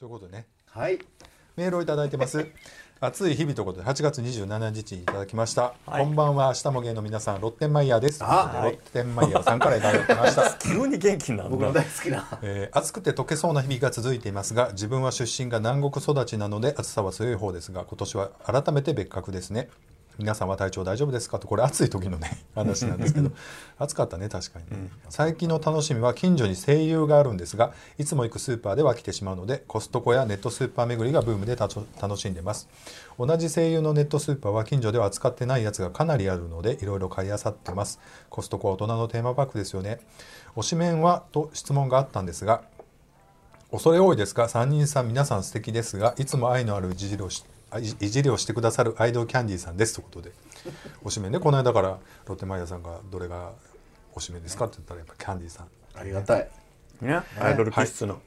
ということでね。はい。メールをいただいてます。暑い日々ということで8月27日にいただきました、こんばんは。明日も芸の皆さんロッテンマイヤーです。あロッテンマイヤーさんからいただきました。急に元気になる僕の大好きな。えー暑くて溶けそうな日々が続いていますが自分は出身が南国育ちなので暑さは強い方ですが今年は改めて別格ですね皆さんは体調大丈夫ですかとこれ暑い時のね 話なんですけど 暑かったね確かにね、最近の楽しみは近所に声優があるんですがいつも行くスーパーでは来てしまうのでコストコやネットスーパー巡りがブームでたちょ楽しんでます。同じ声優のネットスーパーは近所では扱ってないやつがかなりあるのでいろいろ買い漁ってます。コストコは大人のテーマパークですよね。推しメンはと質問があったんですが恐れ多いですが3人さん皆さん素敵ですがいつも愛のあるいじりをしあいいじりをしてくださるアイドルキャンディーさんですということで。おしめね。この間からロッテマイヤーさんがどれがおしめですかって言ったらやっぱキャンディーさん。ありがたい。ね。アイドル気質の、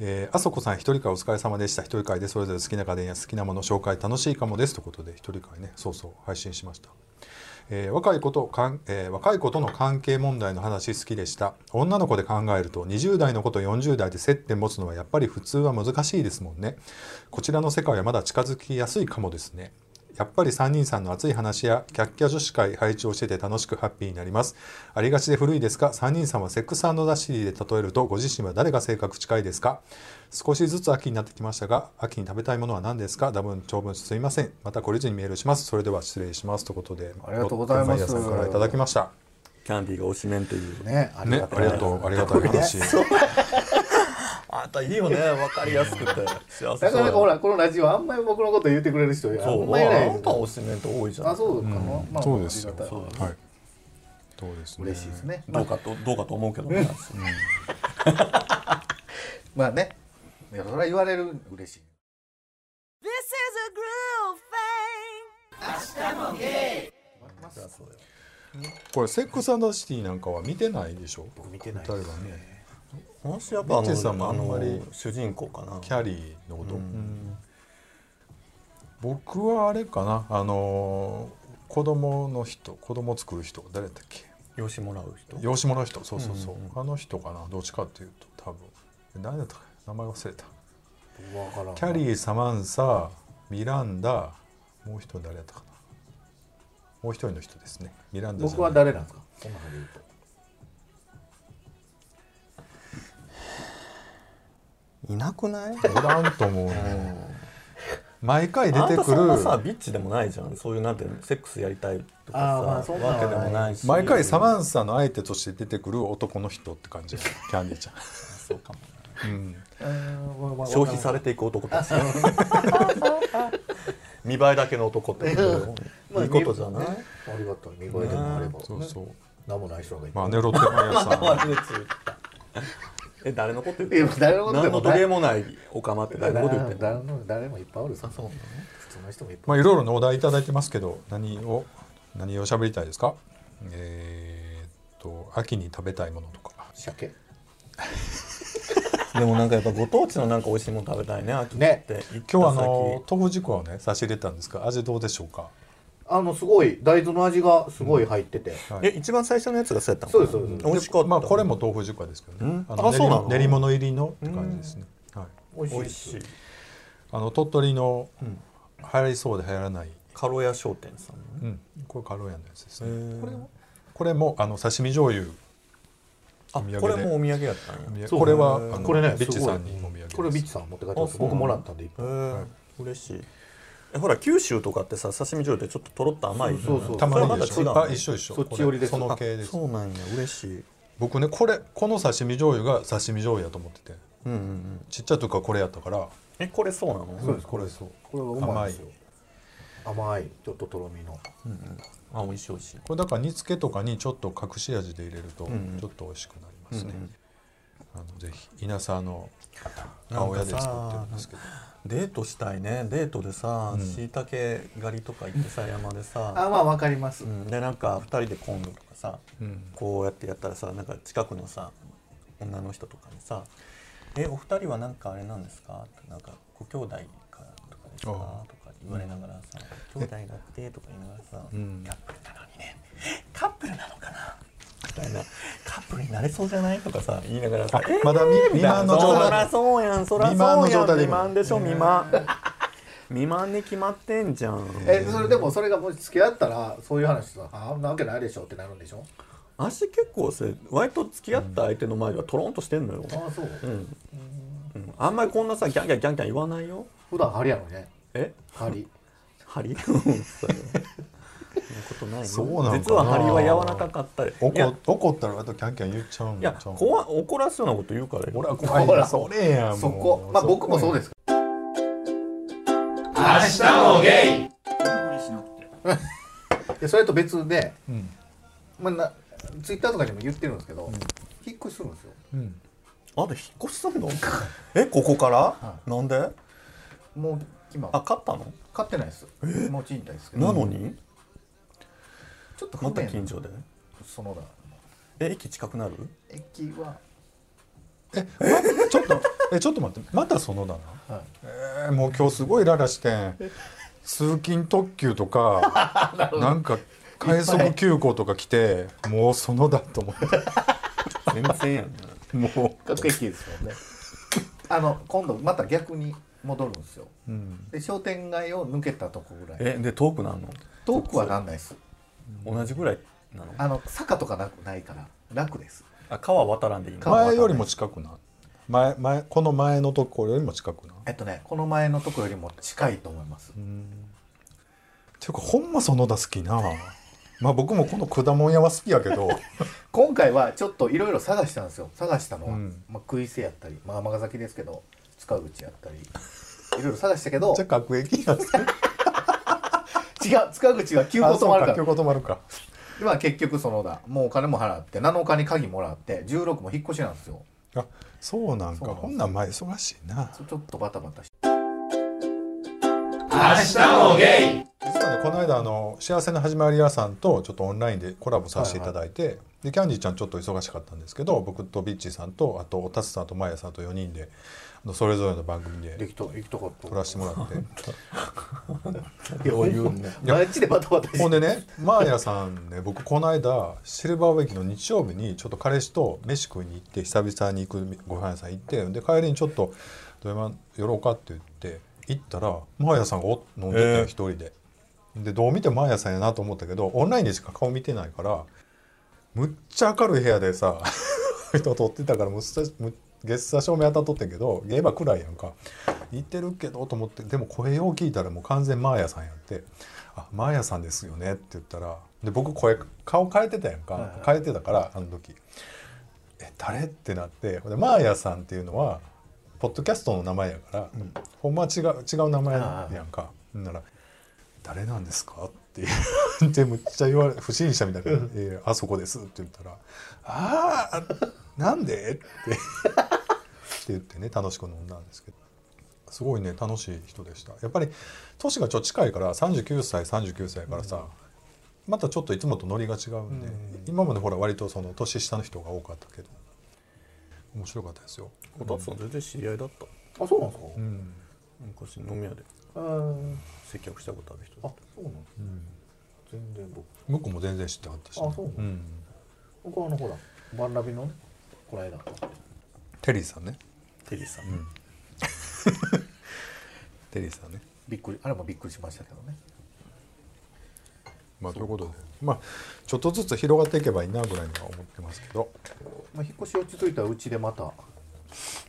えーあそこさん一人会お疲れ様でした。一人会でそれぞれ好きな家電や好きなもの紹介楽しいかもですということで一人会ね。そうそう。配信しました、えー若い子とかん、えー若い子との関係問題の話好きでした。女の子で考えると20代の子と40代で接点持つのはやっぱり普通は難しいですもんね。こちらの世界はまだ近づきやすいかもですね。やっぱり3人さんの熱い話やキャッキャ女子会配置をしてて楽しくハッピーになります。ありがちで古いですが3人さんはセックスザシティで例えるとご自身は誰が性格近いですか？少しずつ秋になってきましたが秋に食べたいものは何ですか？多分長文すいません。また懲りずにメールします。それでは失礼します。ということでありがとうございます。さんからいただきました。キャンディーが推しメンというねありねがたい。ありがとう。ありがたい話。あんたいいよね。分かりやすくて。幸せなかなかほらこのラジオあんまり僕のこと言ってくれる人あんまりいないあんた推しメント多いじゃん。あそうかな、まあそうですよ。はい。そうですね。嬉しいですね。どうかとどうかと思うけどね、まあねいやそれは言われる。嬉しい。This is a groove thing. これセックスザシティなんかは見てないでしょ？僕見てない二人はね。私やっぱあミッチーさんああんまりの主人公かな。キャリーのこと、うん。僕はあれかな。あのー子供の人子供作る人誰だっけ？養子もらう人？養子もらう人。そうそうそう、あの人かな。どっちかっていうと多分。え誰だったか名前忘れた。わからんキャリーサマンサミランダもう一人誰だったかな。もう一人の人ですね。ミランダ僕は誰なんですか？そので言うと。いなくない？おらんと思うね。毎回出あんたてくるそんなさビッチでもないじゃん。そういうなんていうの？セックスやりたいとかあーまあわけでもないし。毎回サマンサの相手として出てくる男の人って感じキャンディーちゃん。そうかも。うん消費されていく男たち。見栄えだけの男っていいことじゃない？ありがたい見栄えでもあれば、そうそう。名もない人がいて、まあねロ え誰のこと言って誰のもないり柄もないオカマって誰のこと言って誰の誰もいっぱいおるさ。そうなの普通の人もいっぱいまあいろいろのお題いただいてますけど何を何を喋りたいですか？えーっと秋に食べたいものとか。鮭でもなんかやっぱご当地のなんか美味しいもの食べたいね秋って。ね今日はあの豆腐軸をね差し入れたんですが味どうでしょうか？あのすごい大豆の味がすごい入ってて、はいえ一番最初のやつがそうやったの？そうですそうです。美味しかったまあこれも豆腐軸ですけどね。うん？のあそうなの？練り物入りのって感じですね。はい。美味しい。美味しい。あの鳥取の流行りそうで流行らない。カロヤ商店さんのね。うん。これカロヤのやつですね。これもこれもあの刺身醤油あこれもお土産やったんや。これはこれねビッチさんにお土産これビッチさん持って帰って僕もらったんで嬉しい。えほら九州とかってさ刺身醤油ってちょっととろっと甘いそうそうそう。たまにまた違う一緒一緒。そっち寄りでその系です。そうなんや。嬉しい。僕ねこれこの刺身醤油が刺身醤油やと思ってて。うんうんうん。ちっちゃい時からこれやったから。えこれそうなの？そうですこれそう。これはうまい甘い。ちょっととろみのあ美味しい美味しい。これだから煮付けとかにちょっと隠し味で入れるとちょっと美味しくなりますね、うんうん。あのぜひ稲沢の青屋で作ってるんですけど。デートしたいね。デートでさしいたけ狩りとか行ってさ山でさ、あまあわかります、うん、でなんか2人で昆布とかさうん。こうやってやったらさなんか近くのさ女の人とかにさ「えお二人はなんかあれなんですか?」ってなんか「ご兄弟かとかですか?」ああ。とか言われながらさ「兄弟だって」とか言いながらさ「うん。カップルなのにね。カップルなのかな?」みたいな「カカップルになれそうじゃない？とかさ言いながらさあまだ未未満の状態そらそうやんそらそうやん。未満でしょ未満。未満に決まってんじゃん。えそれでもそれがもし付き合ったらそういう話さあんなわけないでしょってなるんでしょ？足結構さ割と付き合った相手の前ではトロンとしてんのよ、ああそう、うん。うん、あんまりこんなさギャンギャンギャンギャン言わないよ。普段針やのねえ？針。針？ことない。よそうなんかな。実は針は柔らかかった。り怒怒ったら割とキャンキャン言っちゃうんいや怖怒らすようなこと言うからよ。俺は怖いほら。それやもう。そこ。まあ僕もそうです。す明日もゲイ。でそれと別で、うん。まあ、なツイッターとかにも言ってるんですけど、引っ越しするんですよ。うん。あで引っ越しすんの？えここから、はなんで？もう今。あ買ったの？買ってないです。もう賃貸ですけど。なのに、ちょっと不また近所で？そのだ。え駅近くなる？駅は、えまちょっとえちょっと待って。またそのだな？はい。えー、もう今日すごいララしてん。通勤特急とか なんか快速急行とか来てもうそのだと思って。全然やんな。も各駅ですもんね。あの今度また逆に戻るんですよ。う、うん、で商店街を抜けたとこぐらい。えで遠くなんの？遠くはなんないです。同じぐらいなの？あの坂とかなくないから楽です。あ川渡らんでいい前よりも近くな前前この前のところよりも近くなえっとねこの前のとこよりも近いと思います。うん。ていうかほんまそのだ好きな。まあ僕もこの果物屋は好きやけど。今回はちょっといろいろ探したんですよ。探したのは、うん。まあ、食い瀬やったりまあ尼崎ですけど塚口やったりいろいろ探したけど じゃあ各駅なんですね違う塚口は急行止まるから。急行止まるか。でまあ結局そのだもうお金も払って7日に鍵もらって16も引っ越しなんですよ。あそうなんか。ほんなん前忙しいな。ちょっとバタバタして明日もゲイ。実はねこの間あの幸せの始まり屋さんとちょっとオンラインでコラボさせていただいて、でキャンディーちゃんちょっと忙しかったんですけど僕とビッチーさんとあとタツさんとマヤさんと4人であのそれぞれの番組でできた行きたかった撮らせてもらって。よう言うねマジでバタバタして。ほんでねマーヤさんね僕この間シルバーウェイキの日曜日にちょっと彼氏と飯食いに行って久々に行くご飯屋さん行ってで帰りにちょっと「どうや寄ろうか」って言って行ったらマーヤさんがお飲んでえー。て一人で。でどう見てもマーヤさんやなと思ったけどオンラインでしか顔見てないからむっちゃ明るい部屋でさ 人撮ってたからむっさむ月差照明当たっとってんけどゲーバー暗いやんか。似てるけどと思ってでも声よう聞いたらもう完全マーヤさんやって「あマーヤさんですよね」って言ったらで僕声顔変えてたやんか、はいはい。変えてたからあの時「え誰?」ってなってでマーヤさんっていうのはポッドキャストの名前やから、ほんまは違う違う名前やんか。なら「誰なんですか?」って言ってむっちゃ言われ不審者みたいな「えーあそこです」って言ったら「ああなんで?」って。って言ってね楽しく飲んだんですけど。すごいね楽しい人でした。やっぱり年がちょっと近いから39歳39歳やからさ、またちょっといつもとノリが違うんで、今までほら割とその年下の人が多かったけど面白かったですよ、こたつさん全然知り合いだった。あそうなんですか？うん。昔飲み屋で。うん接客したことある人あそうなんです全然僕。向こうも全然知ってはったし。ね、あそううん、僕はあのほらバンラビのねこの間。テリーさんね。テリーさん、テリーさんね。びっくりあれもびっくりしましたけどねまあということでまあちょっとずつ広がっていけばいいなぐらいには思ってますけど。まあ引っ越し落ち着いたらうちでまた。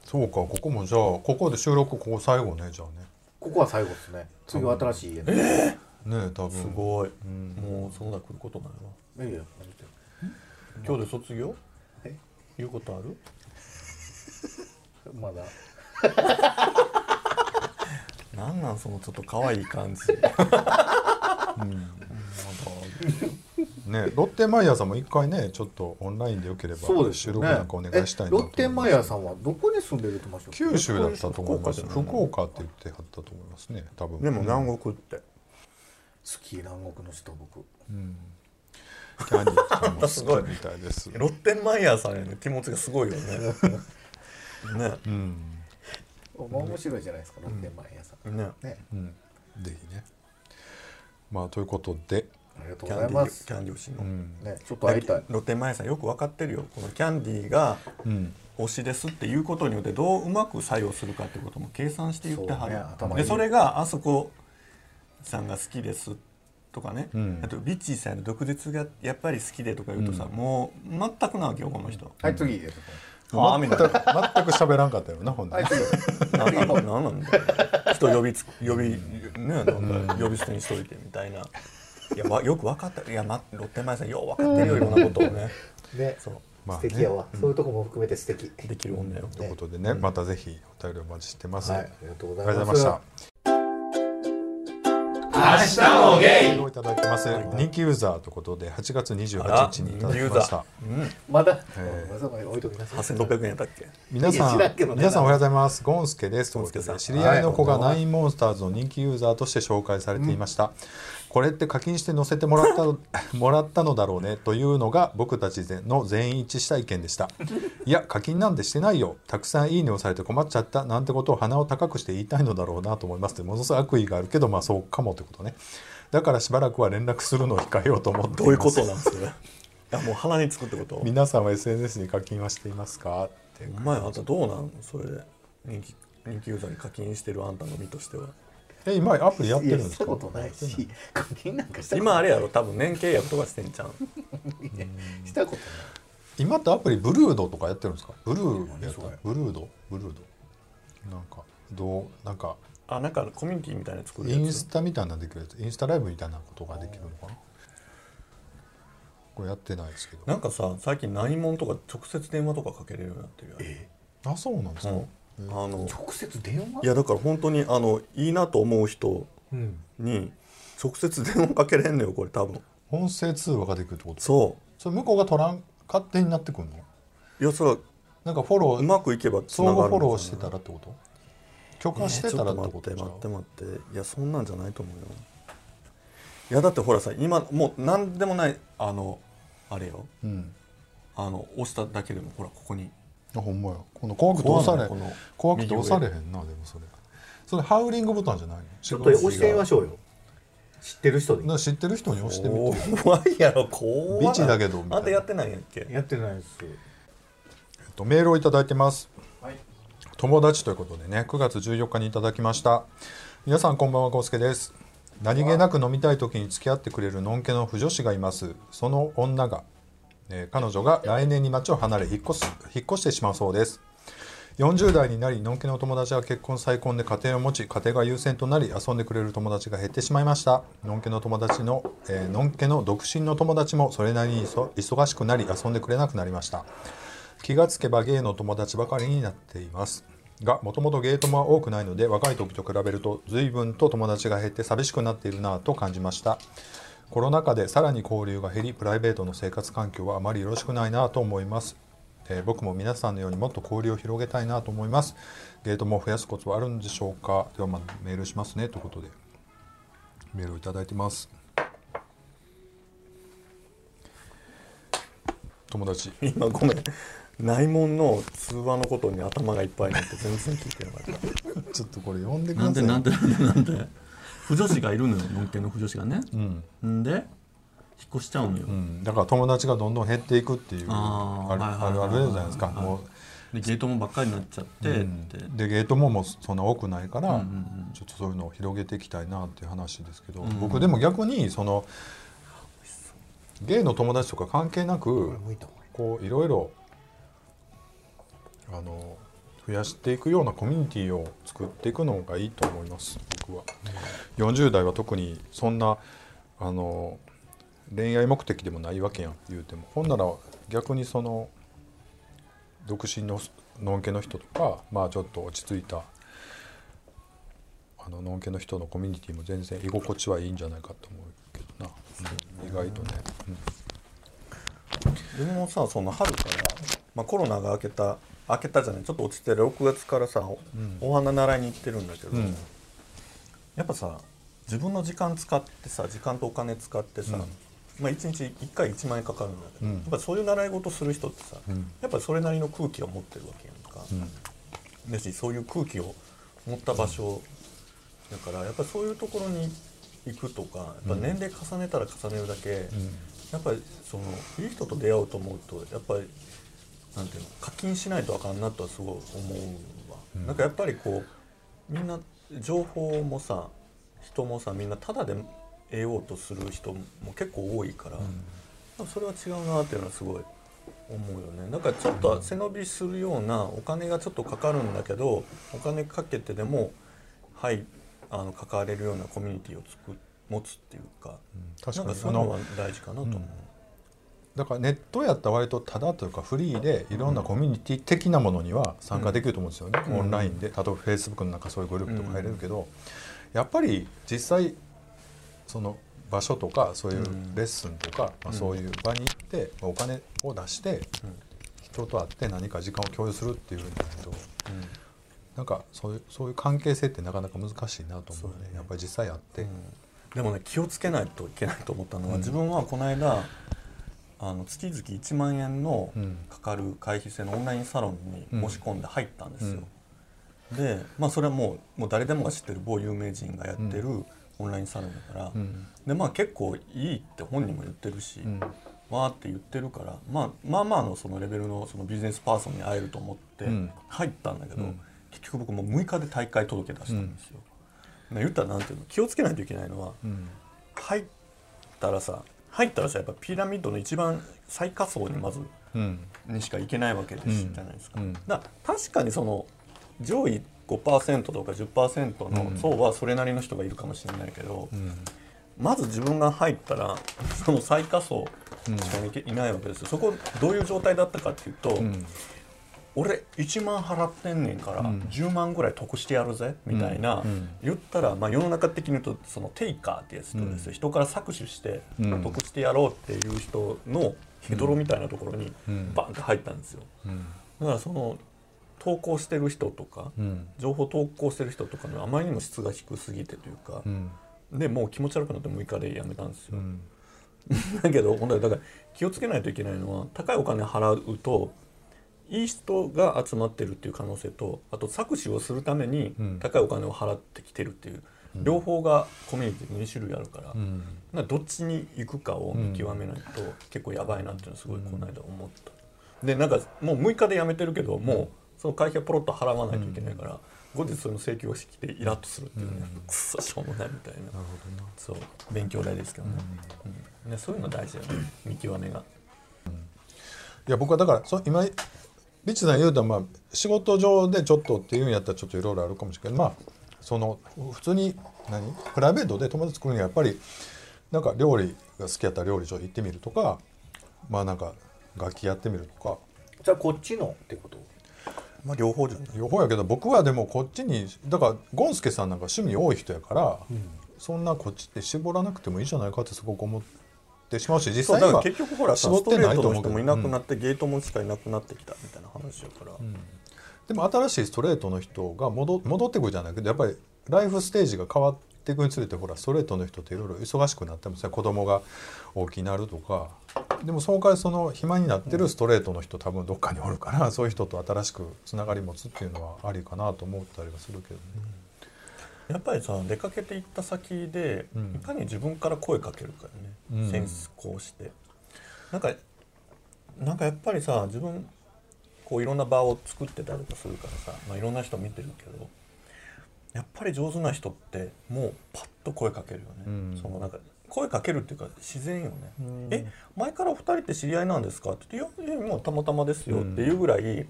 そうかここもじゃあここで収録ここ最後ねじゃあね。ここは最後ですね。次は新しい家で、ねえ多分。すごい、ん。もうそんな来ることないわ。いやいや何言ってん。の今日で卒業？え？言うことある？まだなんなんそのちょっと可愛い感じ。ねロッテンマイヤーさんも一回ねちょっとオンラインでよければそうです収録なんかお願いしたいなと思います。えロッテンマイヤーさんはどこに住んでるってました九州だったと思います福岡って言ってはったと思いますね多分。でも南国って。好き南国の人僕。キャンディーさんもすごい好きみたいです。ロッテンマイヤーさんへの気持ちがすごいよね。ね。うん面白いじゃないですかロッテンマイヤーさん。ね。ね。うん。ぜひね。まあということでありがとうキャンディーございますキャンディー推しの、うん。ねちょっと会いたい。露天前さんよく分かってるよ。このキャンディーがうん。推しですっていうことによってどううまく作用するかってことも計算して言ってはそうねる、頭いい。でそれがあそこさんが好きですとかね、うん。あとビッチーさんの毒舌がやっぱり好きでとか言うとさ、もう全くなわけよこの人。はい次全く全く喋らんかったよなほんではい次なんだよ人呼びつ呼びねなんか呼び捨てにしといてみたいな。いやわよく分かった。いや、ま、ロッテ前さんよう分かってるよいろんなことをね。ね。そう。まあ素敵やわ、そういうとこも含めて素敵。できる女よ。ということでねまたぜひお便りお待ちしてます、はい。ありがとうございました明日もゲイ。いただいてます、人気ユーザーということで8月28日にいただきました。うん。まだ、えー。わざわざ置いときなさい。8600円やったっけ？皆さんね皆さんおはようございます。ゴンスケです。ということでゴンスケさん知り合いの子がはい。ナインモンスターズの人気ユーザーとして紹介されていました、これって課金して載せてもらったの もらったのだろうねというのが僕たちの全員一致した意見でした。いや課金なんてしてないよ。たくさんいいねをされて困っちゃった。なんてことを鼻を高くして言いたいのだろうなと思います。ってものすごい悪意があるけどまあそうかもってことね。だからしばらくは連絡するのを控えようと思っています。どういうことなんそれいやもう鼻につくってこと。皆さんは SNS に課金はしていますか？って。お前あんたどうなん？それ。で人気人気ユーザーに課金してるあんたの身としてはえ今アプリやってるんですか？したことないし課金なんかしたこと今あれやろ？多分年契約とかしてんじゃんしたことない。今ってアプリブルードとかやってるんですか？ブルーやったそれブルード？ブルード？なんかどう？なんかあなんかコミュニティみたいなの作るインスタみたいなのできるやつ。インスタライブみたいなことができるのかな？これやってないですけど。なんかさ最近何者とか直接電話とかかけれるようになってるよねあそうなんですか、うんあの直接電話？いやだから本当にあのいいなと思う人うん。に直接電話かけれんのよこれ多分。音声通話ができるってこと？そそれ向こうが取らん勝手になってくるの？ういやそれはなんかフォロうーまくいけばつな相がる互フォローしてらたらってこと？許可してたらってことちょっと待って待って待って。いやそんなんじゃないと思うよ。いやだってほらさ今もう何でもないあのあれよ。あうん。あの押しただけでもほらここにあほんまや。この怖くて押され怖くて押されへんなでもそれ。それハウリングボタンじゃないの？ちょっと押してみましょうよ。知ってる人に。知ってる人に押してみて怖いやろ怖い。ビチだけどみたいな。あんたやってないんやっけ。やってないです。えっとメールをいただいてます。はい。友達ということでね9月14日にいただきました。皆さんこんばんはコウスケです。何気なく飲みたい時に付き合ってくれるのんけの不女子がいます。その女が、えー彼女が来年に町を離れ引っ越す引っ越してしまうそうです。40代になりのんけの友達は結婚再婚で家庭を持ち家庭が優先となり遊んでくれる友達が減ってしまいました。のんけの友達の、えーのんけの独身の友達もそれなりに忙しくなり遊んでくれなくなりました。気がつけばゲイの友達ばかりになっています。がもともとゲイ友は多くないので若い時と比べると随分と友達が減って寂しくなっているなぁと感じました。コロナ禍でさらに交流が減りプライベートの生活環境はあまりよろしくないなぁと思います、えー僕も皆さんのようにもっと交流を広げたいなと思います。ゲイ友を増やすコツはあるんでしょうか？ではまあメールしますねということで。メールをいただいてます。友達。今ごめん。内門の通話のことに頭がいっぱいになって全然聞いてなかった。ちょっとこれ読んでくなださい。んでなんでなんでなんで？不女子がいるのよのんけの不女子がね。うん。んで引っ越しちゃうのよ、うん、だから友達がどんどん減っていくっていうあーあるあるじゃないですか。はい。もでゲートもばっかりになっちゃって、う、って。でゲートももうそんな多くないから、うんうんうん。ちょっとそういうのを広げていきたいなっていう話ですけど、ん僕でも逆にそのゲイの友達とか関係なくこういろいろあの増やしていくようなコミュニティを作っていくのがいいと思います僕は。40代は特にそんなあの恋愛目的でもないわけやん言うても。ほんなら逆にその独身ののんけの人とかまあちょっと落ち着いたあののんけの人のコミュニティも全然居心地はいいんじゃないかと思うけどな、うん意外とね、うん。でもさその春から、まあ、コロナが明けた明けたじゃない？ちょっと落ちて6月からさ、おお花習いに行ってるんだけど、うん。やっぱさ自分の時間使ってさ時間とお金使ってさ、まあ、1日1回1万円かかるんだけど、うん。やっぱそういう習い事する人ってさ、うん。やっぱりそれなりの空気を持ってるわけやんか、だしそういう空気を持った場所だからやっぱりそういうところに行くとかやっぱ年齢重ねたら重ねるだけ、やっぱりそのいい人と出会おうと思うとやっぱりなんていうの課金しないとあかんなとはすごい思うわ、なんかやっぱりこうみんな情報もさ人もさみんなタダで得ようとする人も結構多いから、なんかそれは違うなっていうのはすごい思うよね。だからちょっと背伸びするようなお金がちょっとかかるんだけどお金かけてでもはいあの関われるようなコミュニティを作っ持つっていうか、確かに。なんかそういうのは大事かなと思う。だからネットやったら割とただというかフリーでいろんなコミュニティ的なものには参加できると思うんですよね、うん。オンラインで。例えばフェイスブックの中そういうグループとか入れるけど、やっぱり実際その場所とかそういうレッスンとか、まあ、そういう場に行ってお金を出して人と会って何か時間を共有するっていうふうになるとなんかそういうそういう関係性ってなかなか難しいなと思うね。やっぱり実際会って。でもね気をつけないといけないと思ったのは、自分はこの間あの月々1万円のうん。かかる会費制のオンラインサロンに申し込んで入ったんですよ。でまあそれはもうもう誰でもが知ってる某有名人がやってるオンラインサロンだから、うん。でまあ結構いいって本人も言ってるし、ん。わーって言ってるから、まあ、まあまあのそのレベルのそのビジネスパーソンに会えると思ってうん。入ったんだけど、うん。結局僕もう6日で大会届け出したんですよ。で言ったらなんていうの気をつけないといけないのは、うん。入ったらさ入ったらさやっぱピラミッドの一番最下層にまずうん。にしか行けないわけです、うんじゃないですか。うん。だ確かにその上位5%とか10%の層はそれなりの人がいるかもしれないけど、うん。まず自分が入ったらその最下層しかいないわけですよ。そこどういう状態だったかっていうと、うん俺1万払ってんねんからん。10万ぐらい得してやるぜみたいな、うん。言ったら、まあ、世の中的に言うとそのテイカーってやつとですよ、人から搾取してうん。得してやろうっていう人のヘドロみたいなところにうん。バンって入ったんですよ。うん。だからその投稿してる人とか、うん。情報投稿してる人とかのあまりにも質が低すぎてというか、うん。でもう気持ち悪くなって6日でやめたんですよ。うん。だけどだから気をつけないといけないのは高いお金払うといい人が集まってるっていう可能性とあと搾取をするためにうん。高いお金を払ってきてるっていう、両方がコミュニティ2種類あるから,、うん。どっちに行くかを見極めないと結構やばいなっていうのはすごいこの間思った。でなんかもう6日で辞めてるけどもうその会費はポロッと払わないといけないから、後日その請求をしてきてイラッとするっていうね、くっそしょうもないみたいな。なるほどな。そう勉強代ですけどね,、うん。ねそういうの大事だよね。見極めが。いや僕はだからそ今リッチさん言うとまあ仕事上でちょっとっていうんやったらちょっといろいろあるかもしれないけどまあその普通に何？プライベートで友達作るにはやっぱりなんか料理が好きやったら料理場行ってみるとかまあなんか楽器やってみるとか。じゃあこっちのってこと？まあ両方じゃない？両方やけど僕はでもこっちにだからゴンスケさんなんか趣味多い人やから、そんなこっちって絞らなくてもいいじゃないかってすごく思ってしまうし実そうだから際には結局ほらさ絞ってストレーないと思人もいなくなうんって、ゲートもしかいなくなってきたみたいな話だから、でも新しいストレートの人が戻戻ってくるじゃないけどやっぱりライフステージが変わっていくにつれてほらストレートの人っていろいろ忙しくなってますね子供が大きくなるとか。でもその代わりその暇になってるストレートの人多分どっかにおるからそういう人と新しくつながり持つっていうのはありかなと思ったりはするけどね。やっぱりさ出かけて行った先で、うん。いかに自分から声かけるかよね、うん。センスこうして。なんかなんかやっぱりさ自分こういろんな場を作ってたりとかするからさ、まあ、いろんな人見てるけどやっぱり上手な人ってもうパッと声かけるよね、うん。そのなんか声かけるっていうか自然よね、え前からお二人って知り合いなんですか？って言って「いやいやもうたまたまですよ」っていうぐらい、例え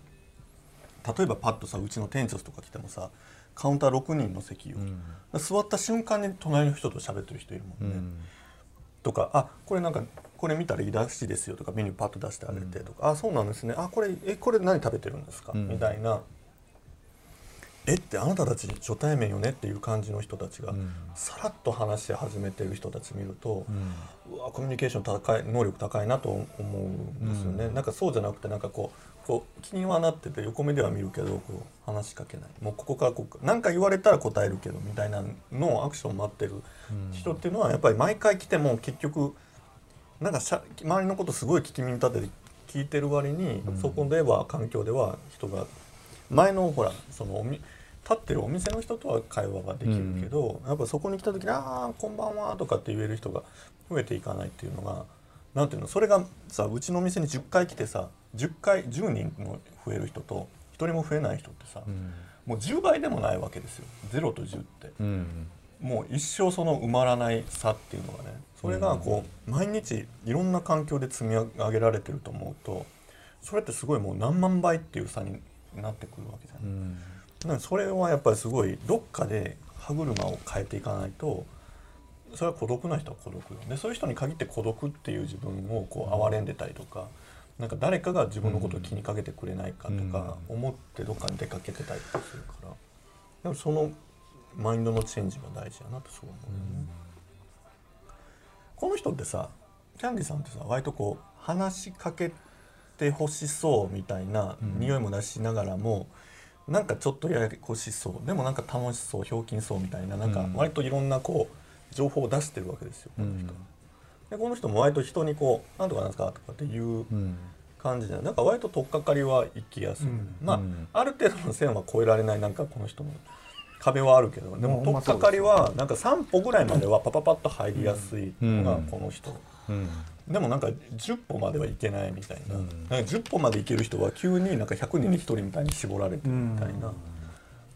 ばパッとさうちの店長とか来てもさカウンター6人の席よ、座った瞬間に隣の人と喋ってる人いるもんね、とか「あこれなんかこれ見たらいいらしいですよ」とかメニューパッと出してあげてとか「あそうなんですね。あこれえこれ何食べてるんですか?ん。みたいな「えってあなたたち初対面よね」っていう感じの人たちが、ん。さらっと話し始めてる人たち見ると、うわコミュニケーション高い能力高いなと思うんですよね、なんかそうじゃなくてなんかこうこう気にはなってて横目では見るけどこう話しかけない。もうここからここ何か言われたら答えるけどみたいなのをアクション待ってる人っていうのはやっぱり毎回来ても結局なんかしゃ周りのことすごい聞き耳立てて聞いてる割に、そこでは環境では人が前のほらそのおみ立ってるお店の人とは会話はできるけど、やっぱそこに来た時に「ああこんばんは」とかって言える人が増えていかないっていうのがなんていうのそれがさうちのお店に10回来てさ10回10人も増える人と1人も増えない人ってさ、もう10倍でもないわけですよ。0と10って。うんもう一生その埋まらない差っていうのがねそれがこう毎日いろんな環境で積み上げられてると思うとそれってすごいもう何万倍っていう差になってくるわけじゃない。うん。だからそれはやっぱりすごいどっかで歯車を変えていかないとそれは孤独な人は孤独よでそういう人に限って孤独っていう自分をこう哀れんでたりとかなんか誰かが自分のことを気にかけてくれないかとか思ってどっかに出かけてたりとかするから。でもそのマインドのチェンジが大事やなとそう思うよね。この人ってさキャンディさんってさ割とこう話しかけてほしそうみたいな匂いも出しながらも、なんかちょっとややこしそうでもなんか楽しそうひょうきんそうみたいななんかうん。割といろんなこう情報を出してるわけですよこの人。うんでこの人も割と人にこう「なんとかなんですか?」とかっていううん。感じでなんか割と取っかかりは行きやすい、まあ、うん。ある程度の線は越えられないなんかこの人の壁はあるけどでも取っかかりはなんか3歩ぐらいまではパパパッと入りやすいのがこの人。うん。でもなんか10歩まではいけないみたいな,、うん。なんか10歩までいける人は急になんか100人に1人みたいに絞られてるみたいな、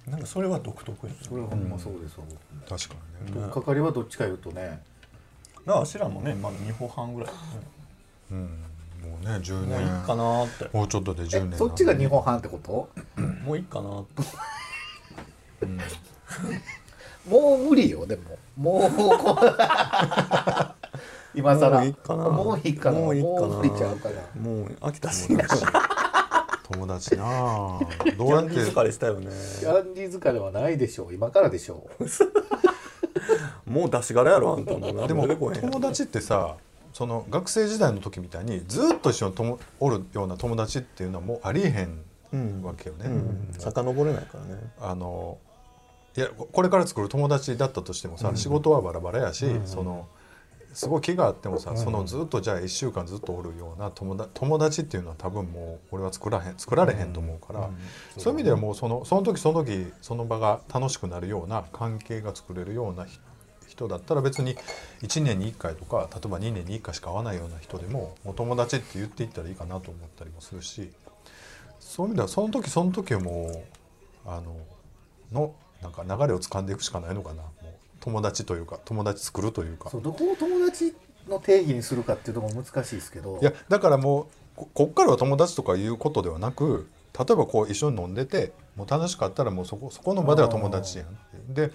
なんかそれは独特やね。それはほんまそうですわ確かにね。取っかかりはどっちか言うとねあしらもねまだ2歩半ぐらい、うん。もうね10もういい年かなって。もうちょっとで10え年そっちが日本半ってこと？もういいかなって。もう無理よでも。もうこう。今 更もういいかなもういいかなもういいかな無理ちゃうかなもう飽きたしキ友達なあ。どうやってャンディー疲れしたよね。キャンディー疲れはないでしょう。今からでしょうもう出し柄やろあんたも。でも友達ってさその学生時代の時みたいにずっと一緒にともおるような友達っていうのはもうありえへんうんわけよね。うん。遡れないからね。あのいやこれから作る友達だったとしてもさ、仕事はバラバラやし、そのすごい気があってもさ、そのずっとじゃあ1週間ずっとおるような友達友達っていうのは多分もう俺は作らへん作られへんと思うから、そういう意味ではもうそのその時その時その場が楽しくなるような関係が作れるような人人だったら別に1年に1回とか例えば2年に1回しか会わないような人でももう友達って言っていったらいいかなと思ったりもするしそういう意味ではその時その時はもうあののなんか流れを掴んでいくしかないのかな。もう友達というか友達作るというか。そうどこを友達の定義にするかっていうところも難しいですけど。いやだからもうここっからは友達とかいうことではなく例えばこう一緒に飲んでてもう楽しかったらもうそこそこの場では友達やんで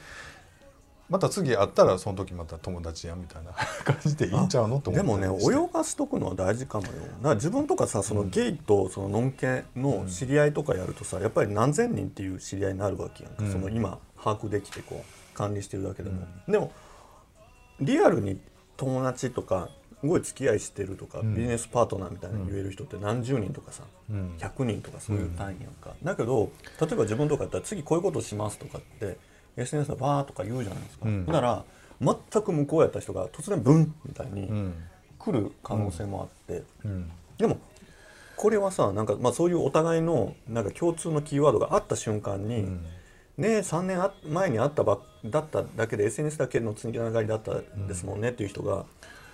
また次会ったらその時また友達やんみたいな 感じでいいんちゃうのと思でもね泳がしとくのは大事かもよ。だから自分とかさそのゲイとそのノンケの知り合いとかやるとさやっぱり何千人っていう知り合いになるわけやんか、うん。その今把握できてこう管理してるだけでも、でもリアルに友達とかすごい付き合いしてるとか、ん。ビジネスパートナーみたいなの言える人って何十人とかさ、うん。100人とかそういう単位やんか、だけど例えば自分とかやったら次こういうことしますとかって SNS でバーとか言うじゃないですか、うん。だから全く向こうやった人が突然ブンみたいにうん。来る可能性もあって、うん。でもこれはさなんか、まあ、そういうお互いのなんか共通のキーワードがあった瞬間に、うん。ねえ3年あ前に会ったばだっただけで SNS だけのつながりだったですもんねっていう人が、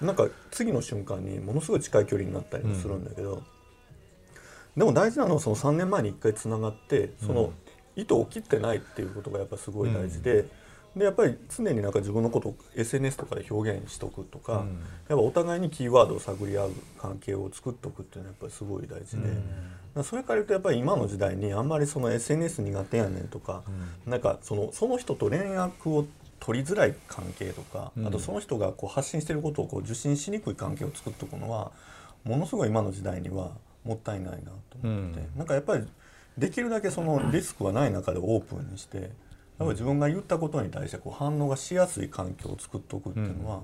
なんか次の瞬間にものすごい近い距離になったりもするんだけど、でも大事なのはその3年前に1回つながってその糸を切ってないっていうことがやっぱすごい大事で。でやっぱり常になんか自分のことを SNS とかで表現しとくとか、うん。やっぱお互いにキーワードを探り合う関係を作っておくっていうのはやっぱりすごい大事で、だからそれから言うとやっぱり今の時代にあんまりその SNS 苦手やねんとか、なんかそのその人と連絡を取りづらい関係とか、うん。あとその人がこう発信してることをこう受信しにくい関係を作っておくのはものすごい今の時代にはもったいないなと思って、うん。なんかやっぱりできるだけそのリスクはない中でオープンにしてやっ自分が言ったことに対してこう反応がしやすい環境を作っておくっていうのは、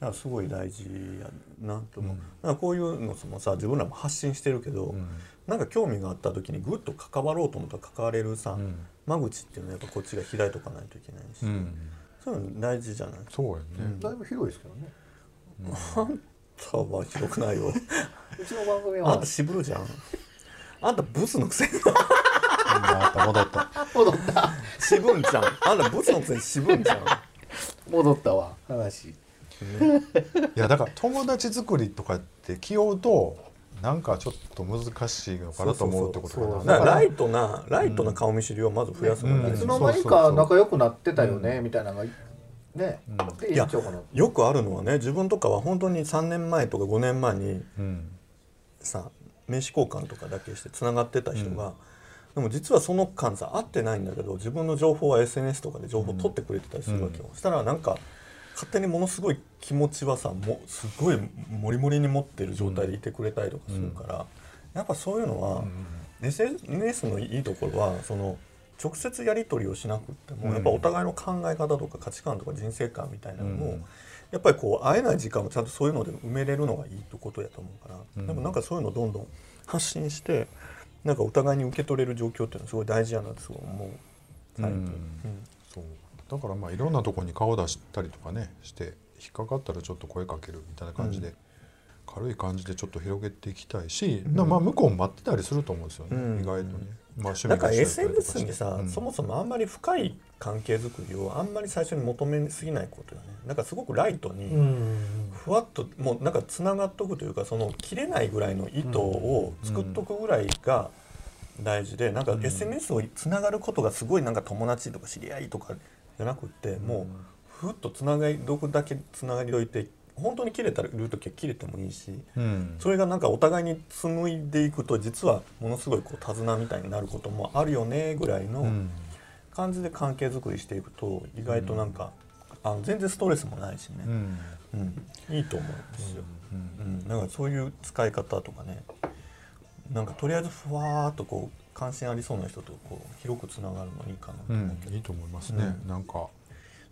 だからすごい大事やなと思う、だからこういうのもさ自分らも発信してるけど、なんか興味があった時にぐっと関わろうと思ったら関われるさ、ん。間口っていうのはやっぱこっちが開いとかないといけないし、うん。そういうの大事じゃない？そうやね、だいぶ広いですけどね。あんたは広くないよ。うちの番組は。あんた渋るじゃんあんたブスのくせに。また戻った。戻った。渋んちゃん。あんたブツのくせに渋んちゃん。戻ったわ。話。いやだから友達作りとかって気負うとなんかちょっと難しいのかなと思うってことかな。だからライトなライトな顔見知りをまず増やすのいつの間にか仲良くなってたよねみたいなのがねでいや延長かな。よくあるのはね自分とかは本当に3年前とか5年前にうん。さ名刺交換とかだけしてつながってた人が、でも実はその間さ会ってないんだけど自分の情報は SNS とかで情報取ってくれてたりするわけよ、そしたらなんか勝手にものすごい気持ちはさもすごいモリモリに持ってる状態でいてくれたりとかするから、やっぱそういうのは、SNS のいいところはその直接やり取りをしなくっても、やっぱお互いの考え方とか価値観とか人生観みたいなのを、うんやっぱりこう会えない時間をちゃんとそういうので埋めれるのがいいってことやと思うから、でもなんかそういうのをどんどん発信してなんかお互いに受け取れる状況っていうのはすごい大事やなってすごい思う。最近、うんうん。そう。だからまあいろんなとこに顔出したりとかねして引っかかったらちょっと声かけるみたいな感じで、軽い感じでちょっと広げていきたいし、なまあ向こうも待ってたりすると思うんですよね、うん。意外とね、まあ、趣だか SNS にさ、うん。そもそもあんまり深い関係づくりをあんまり最初に求めすぎないことよね。なんかすごくライトに、ふわっともうなんかつながっとくというかその切れないぐらいの糸を作っとくぐらいが大事で、なんか SNS をつながることがすごいなんか友達とか知り合いとかじゃなくって、もうふっとつながりどくだけつながりおいて本当に切れたる時は切れてもいいし、うん。それがなんかお互いに紡いでいくと実はものすごいこう手綱みたいになることもあるよねぐらいのうん。感じで関係づくりしていくと意外となんか、あの全然ストレスもないしね。うん。うん、いいと思うんですよ、うん。なんかそういう使い方とかねなんかとりあえずふわーっとこう関心ありそうな人とこう広くつながるのいいかなとう思うけど、ん。いいと思いますね、うん。なんか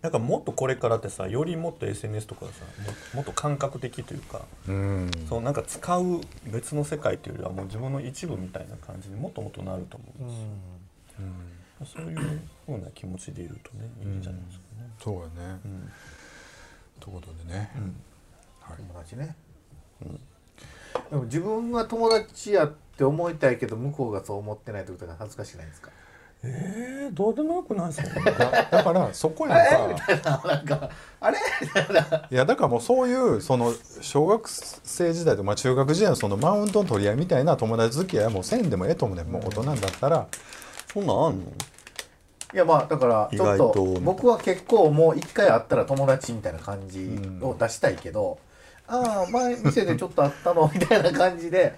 なんかもっとこれからってさよりもっと SNS とかさももっと感覚的というか、うん。そうなんか使う別の世界というよりはもう自分の一部みたいな感じにもっともっとなると思うんですよ、そういうふうな気持ちでいるとねいいんじゃないですかね。そうやね、うんということでね、うん。はい、友達ね、でも自分は友達やって思いたいけど向こうがそう思ってないってことが恥ずかしくないですか？えー、どうでもよくないですか？だだからそこやんか。なんかあれ？いやだからもうそういうその小学生時代とまあ中学時代のそのマウントの取り合いみたいな友達付き合いはもうせんでもええと思うねん。もう大人だったら、そんなんあんの？いやまあだからちょっとと僕は結構もう一回会ったら友達みたいな感じを出したいけど、ああ前店でちょっと会ったの？みたいな感じで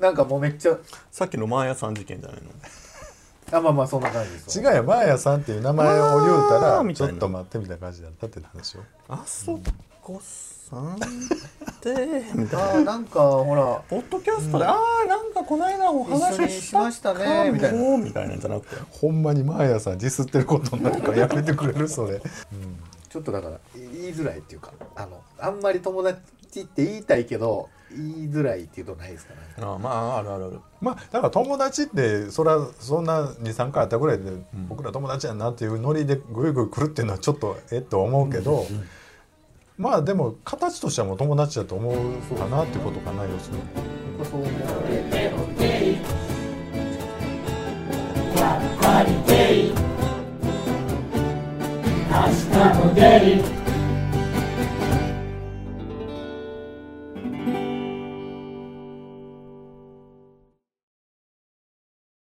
なんかもうめっちゃさっきのマーヤさん事件じゃないの？あまあまあそんな感じです違うやマーヤさんっていう名前を言うたらちょっと待ってみたいな感じだったって話よ。あそこさんって みたいな。なんかほら。ポッドキャストで、ああなんかこの間お話ししましたねみたいな。みたいな。んじゃなくてほんまにマーヤさんディスってることになるからやめてくれるそれ。ちょっとだから言いづらいっていうかあのあんまり友達って言いたいけど言いづらいっていうとないですかね。ああまああるあるある。まあだから友達ってそれはそんな23回あったぐらいで、僕ら友達やなっていうノリでグイグイ来るっていうのはちょっとえっと思うけど、まあでも形としてはもう友達だと思うかなっていうことかな要するに。僕はそう思う。明日もゲイ